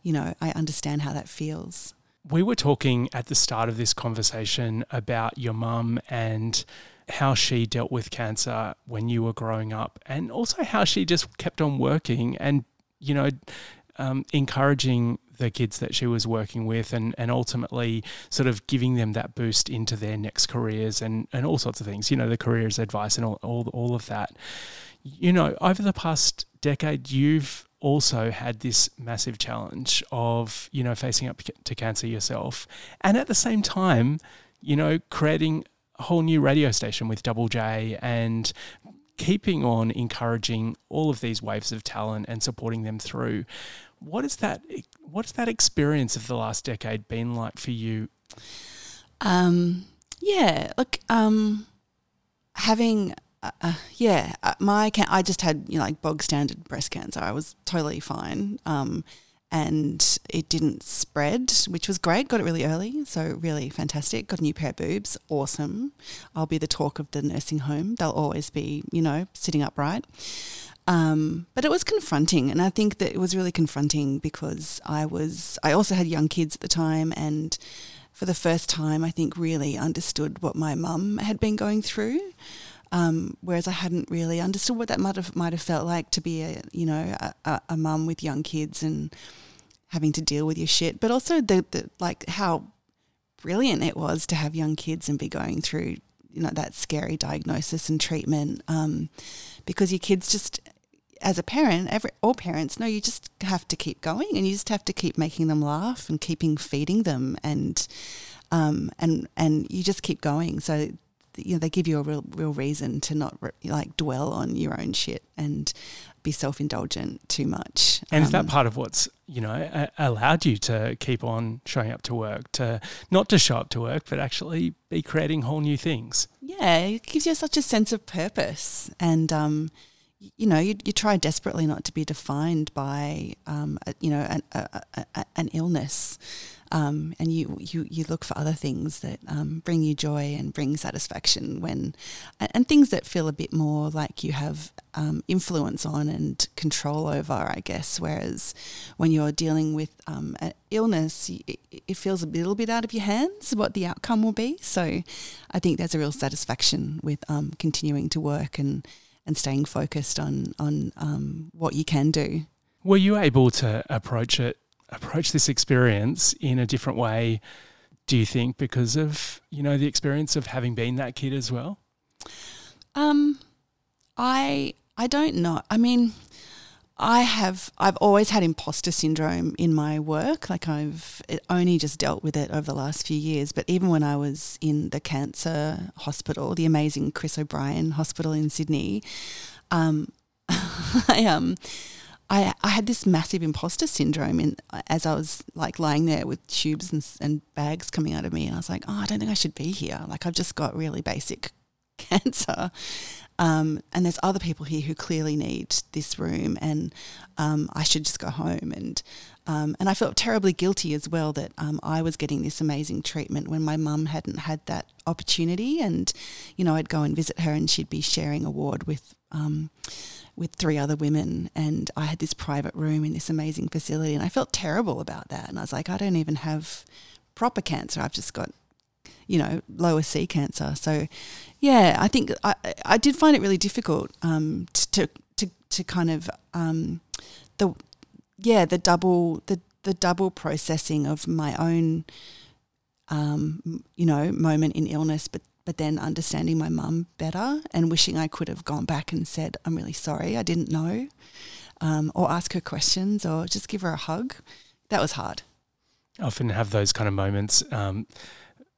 you know, I understand how that feels. We were talking at the start of this conversation about your mum and how she dealt with cancer when you were growing up, and also how she just kept on working and, you know, um, encouraging the kids that she was working with and, and ultimately sort of giving them that boost into their next careers and, and all sorts of things, you know, the careers advice and all, all, all of that. You know, over the past decade, you've also had this massive challenge of, you know, facing up to cancer yourself. And at the same time, you know, creating a whole new radio station with Double J and keeping on encouraging all of these waves of talent and supporting them through. What is that? What has that experience of the last decade been like for you? Um, yeah, look, um, having uh, uh, yeah, uh, my can- I just had you know like bog standard breast cancer. I was totally fine. Um, and it didn't spread, which was great. Got it really early, so really fantastic. Got a new pair of boobs, awesome. I'll be the talk of the nursing home. They'll always be, you know, sitting upright. Um, but it was confronting, and I think that it was really confronting because I was. I also had young kids at the time, and for the first time, I think really understood what my mum had been going through. Um, whereas I hadn't really understood what that might have might have felt like to be a you know a, a mum with young kids and having to deal with your shit, but also the, the like how brilliant it was to have young kids and be going through you know that scary diagnosis and treatment um, because your kids just as a parent, every all parents know you just have to keep going, and you just have to keep making them laugh and keeping feeding them, and um, and and you just keep going. So you know they give you a real real reason to not re- like dwell on your own shit and be self indulgent too much. And is that Um, part of what's you know a- allowed you to keep on showing up to work, to not to show up to work, but actually be creating whole new things? yeah, it gives you such a sense of purpose, and um, you know, you, you try desperately not to be defined by, um, a, you know, an, a, a, an illness, um, and you, you you look for other things that um, bring you joy and bring satisfaction when, and, and things that feel a bit more like you have um, influence on and control over, I guess. Whereas when you're dealing with um, an illness, it, it feels a little bit out of your hands what the outcome will be. So I think there's a real satisfaction with um, continuing to work and, and staying focused on on um, what you can do. Were you able to approach it, approach this experience in a different way? Do you think because of you know the experience of having been that kid as well? Um, I I don't know. I mean, I have I've always had imposter syndrome in my work. Like I've only just dealt with it over the last few years. But even when I was in the cancer hospital, the amazing Chris O'Brien Hospital in Sydney, um, I um. I, I had this massive imposter syndrome in as I was like lying there with tubes and, and bags coming out of me, and I was like, oh, I don't think I should be here. Like I've just got really basic cancer, um, and there's other people here who clearly need this room, and um, I should just go home. And um, and I felt terribly guilty as well that um, I was getting this amazing treatment when my mum hadn't had that opportunity. And you know, I'd go and visit her, and she'd be sharing a ward with. With three other women, and I had this private room in this amazing facility, and I felt terrible about that. And I was like, I don't even have proper cancer. I've just got, you know, lower C cancer. So, yeah, I think I, I did find it really difficult um, to to to kind of um, the yeah the double the the double processing of my own um, you know moment in illness, but but then understanding my mum better and wishing I could have gone back and said I'm really sorry I didn't know, um, or ask her questions or just give her a hug. That was hard. I often have those kind of moments um,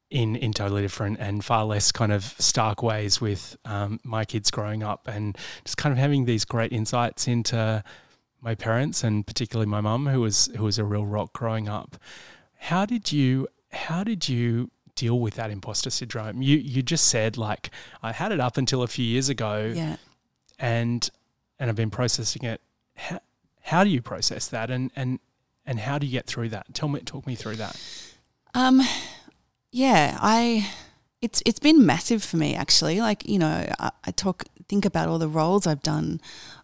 in in totally different and far less kind of stark ways with um, my kids growing up and just kind of having these great insights into my parents and particularly my mum who was who was a real rock growing up. How did you how did you deal with that imposter syndrome? You you just said like I had it up until a few years ago Yeah. and and I've been processing it. How, how do you process that and and and how do you get through that? Tell me talk me through that. Um, yeah, I. It's it's been massive for me actually. Like you know, I, I talk think about all the roles I've done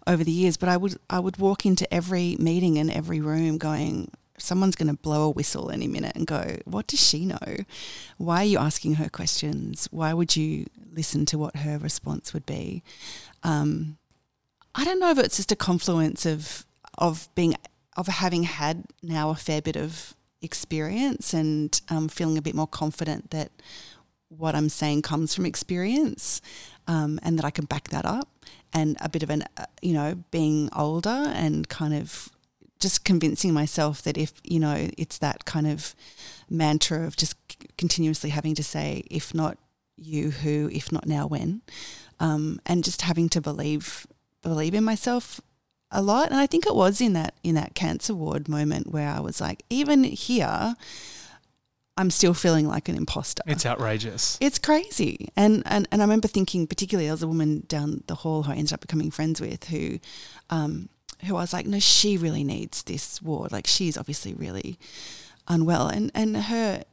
over the years, but I would I would walk into every meeting and every room going, someone's going to blow a whistle any minute and go, what does she know? Why are you asking her questions? Why would you listen to what her response would be? Um, I don't know if it's just a confluence of of being of having had now a fair bit of experience and um, feeling a bit more confident that what I'm saying comes from experience um, and that I can back that up and a bit of an uh, you know being older and kind of just convincing myself that if you know it's that kind of mantra of just c- continuously having to say if not you who if not now when um, and just having to believe believe in myself a lot and I think it was in that in that cancer ward moment where I was like even here I'm still feeling like an imposter It's outrageous. it's crazy. And, and and I remember thinking, particularly there was a woman down the hall who I ended up becoming friends with who um, who I was like, no, she really needs this ward. Like she's obviously really unwell. And and her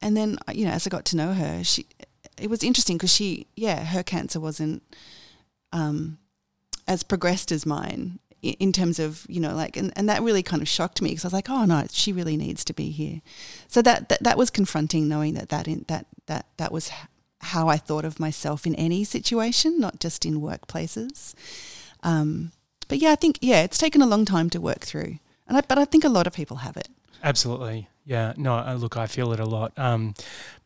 and then you know, as I got to know her, she it was interesting because she yeah, her cancer wasn't um, as progressed as mine in terms of you know like and, and that really kind of shocked me because I was like oh no she really needs to be here so that that, that was confronting knowing that that in, that that that was how I thought of myself in any situation not just in workplaces um, but yeah I think yeah it's taken a long time to work through and I, but I think a lot of people have it Absolutely. Yeah. No, look, I feel it a lot. Um,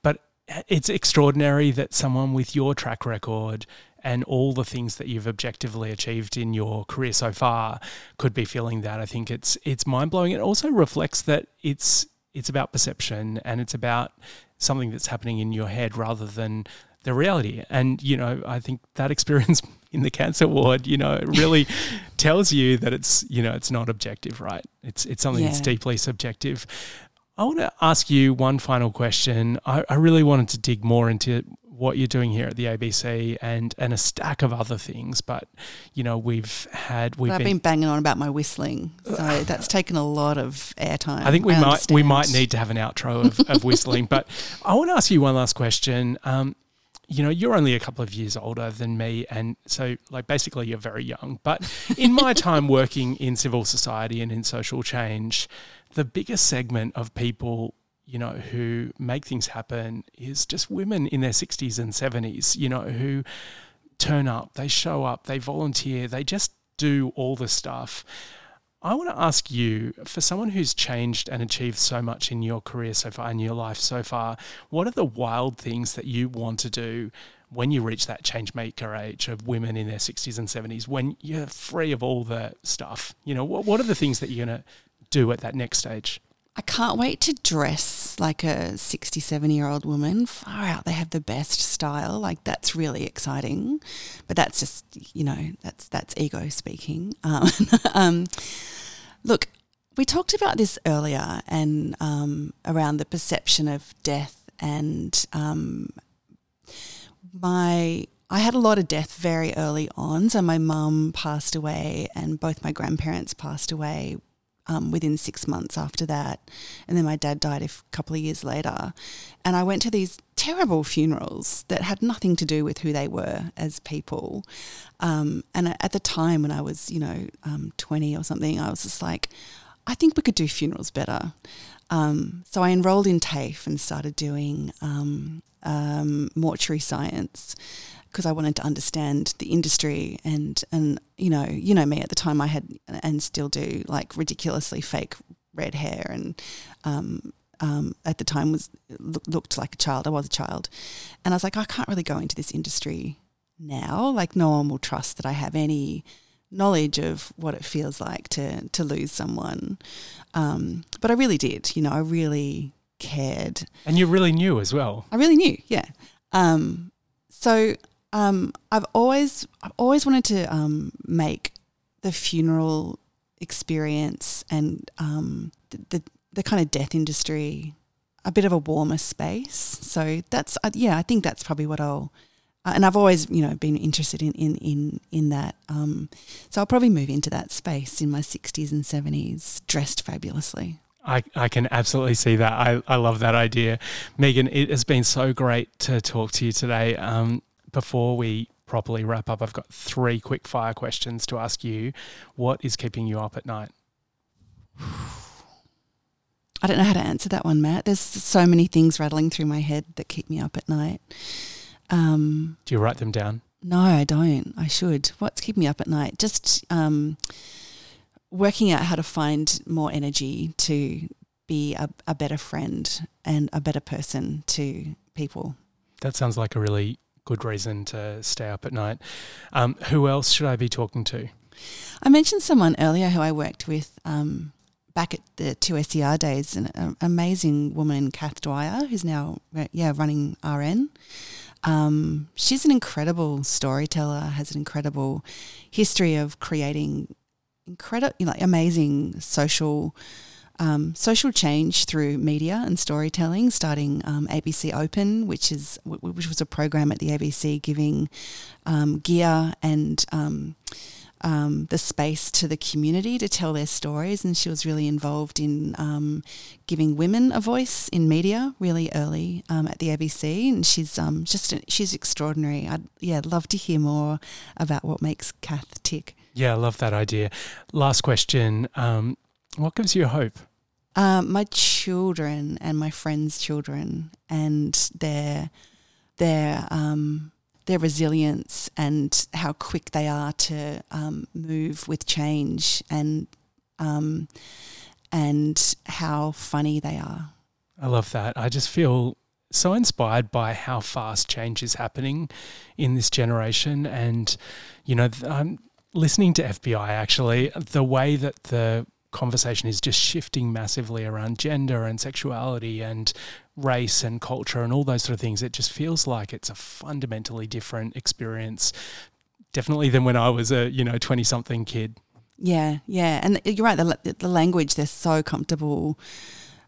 but it's extraordinary that someone with your track record and all the things that you've objectively achieved in your career so far could be feeling that. I think it's it's mind blowing. It also reflects that it's it's about perception and it's about something that's happening in your head rather than the reality. And you know, I think that experience in the cancer ward, you know, really tells you that it's you know it's not objective, right? It's it's something yeah. that's deeply subjective. I want to ask you one final question. I, I really wanted to dig more into what you're doing here at the ABC and and a stack of other things. But you know, we've had we've I've been, been, banging on about my whistling, so that's taken a lot of airtime. I think we I might understand. we might need to have an outro of, of whistling. But I want to ask you one last question. Um, you know, you're only a couple of years older than me, and so like basically you're very young. But in my time working in civil society and in social change, the biggest segment of people you know, who make things happen is just women in their 60s and 70s, you know, who turn up, they show up, they volunteer, they just do all the stuff. I want to ask you, for someone who's changed and achieved so much in your career so far, in your life so far, what are the wild things that you want to do when you reach that change maker age of women in their 60s and 70s, when you're free of all the stuff? You know, what, what are the things that you're going to do at that next stage? I can't wait to dress like a 67 year old woman. Far out, they have the best style. Like that's really exciting, but that's just you know that's that's ego speaking. Um, um, look, we talked about this earlier, and um, around the perception of death and um, my. I had a lot of death very early on. So my mum passed away, and both my grandparents passed away um, within six months after that. And then my dad died a couple of years later. And I went to these terrible funerals that had nothing to do with who they were as people. Um, and at the time when I was, you know, um, 20 or something, I was just like, I think we could do funerals better. Um, so I enrolled in TAFE and started doing um, um, mortuary science because I wanted to understand the industry and and you know you know me at the time I had and still do like ridiculously fake red hair and um, um, at the time was look, looked like a child I was a child. And I was like I can't really go into this industry now. Like no one will trust that I have any knowledge of what it feels like to to lose someone. Um, but I really did you know I really cared. And you really knew as well. I really knew yeah. Um, so um, I've always I've always wanted to um, make the funeral experience and um, the, the, the kind of death industry a bit of a warmer space. So that's uh, yeah, I think that's probably what I'll. Uh, and I've always you know been interested in in in in that. Um, so I'll probably move into that space in my sixties and seventies, dressed fabulously. I, I can absolutely see that. I, I love that idea. Meagan, it has been so great to talk to you today. Um, before we properly wrap up, I've got three quick fire questions to ask you. What is keeping you up at night? I don't know how to answer that one, Matt. There's so many things rattling through my head that keep me up at night. Um, Do you write them down? No, I don't. I should. What's keeping me up at night? Just um, working out how to find more energy to be a, a better friend and a better person to people. That sounds like a really good reason to stay up at night. Um, who else should I be talking to? I mentioned someone earlier who I worked with um, back at the 2SER days, an amazing woman, Kath Dwyer, who's now yeah running RN. Um, she's an incredible storyteller, has an incredible history of creating incredible, you know, amazing social um, social change through media and storytelling, starting um, ABC Open, which is which was a program at the ABC giving um, gear and um, um, the space to the community to tell their stories. And she was really involved in um, giving women a voice in media really early at the ABC. And she's just she's extraordinary. I'd yeah love to hear more about what makes Kath tick. Yeah, I love that idea. Last question. Um, what gives you hope? Um, my children and my friends' children and their their um, their resilience and how quick they are to um, move with change and um, and how funny they are. I love that. I just feel so inspired by how fast change is happening in this generation. And, you know, I'm listening to FBI actually, the way that the conversation is just shifting massively around gender and sexuality and race and culture and all those sort of things. It just feels like it's a fundamentally different experience, definitely than when I was a, you know, 20 something kid. Yeah, yeah. And you're right, the, the language they're so comfortable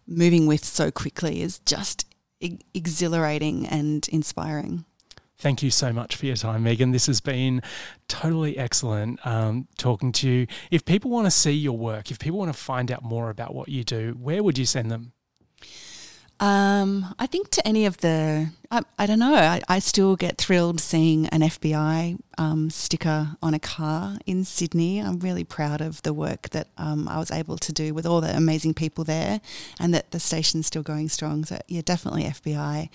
moving with so quickly is just exhilarating and inspiring. Thank you so much for your time, Meagan. This has been totally excellent um, talking to you. If people want to see your work, if people want to find out more about what you do, where would you send them? Um, I think to any of the, I, I don't know, I, I, still get thrilled seeing an FBI um, sticker on a car in Sydney. I'm really proud of the work that um, I was able to do with all the amazing people there and that the station's still going strong. So, yeah, definitely FBI.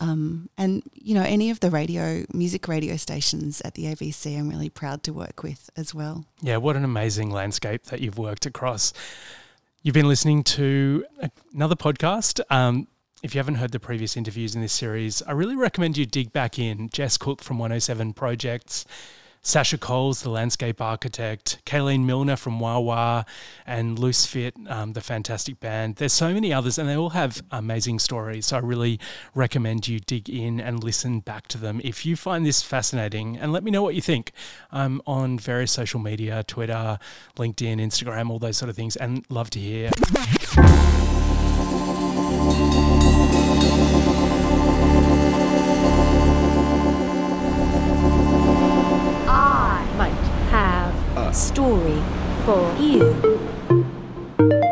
Um, and, you know, any of the radio, music radio stations at the ABC, I'm really proud to work with as well. Yeah, what an amazing landscape that you've worked across. You've been listening to another podcast. Um, if you haven't heard the previous interviews in this series, I really recommend you dig back in. Jess Cook from 107 Projects, Sacha Coles, the landscape architect, Kayleen Milner from Wawa, and Loose Fit, um, the fantastic band. There's so many others, and they all have amazing stories. So I really recommend you dig in and listen back to them if you find this fascinating. And let me know what you think. I'm on various social media Twitter, LinkedIn, Instagram, all those sort of things, and love to hear. story for you.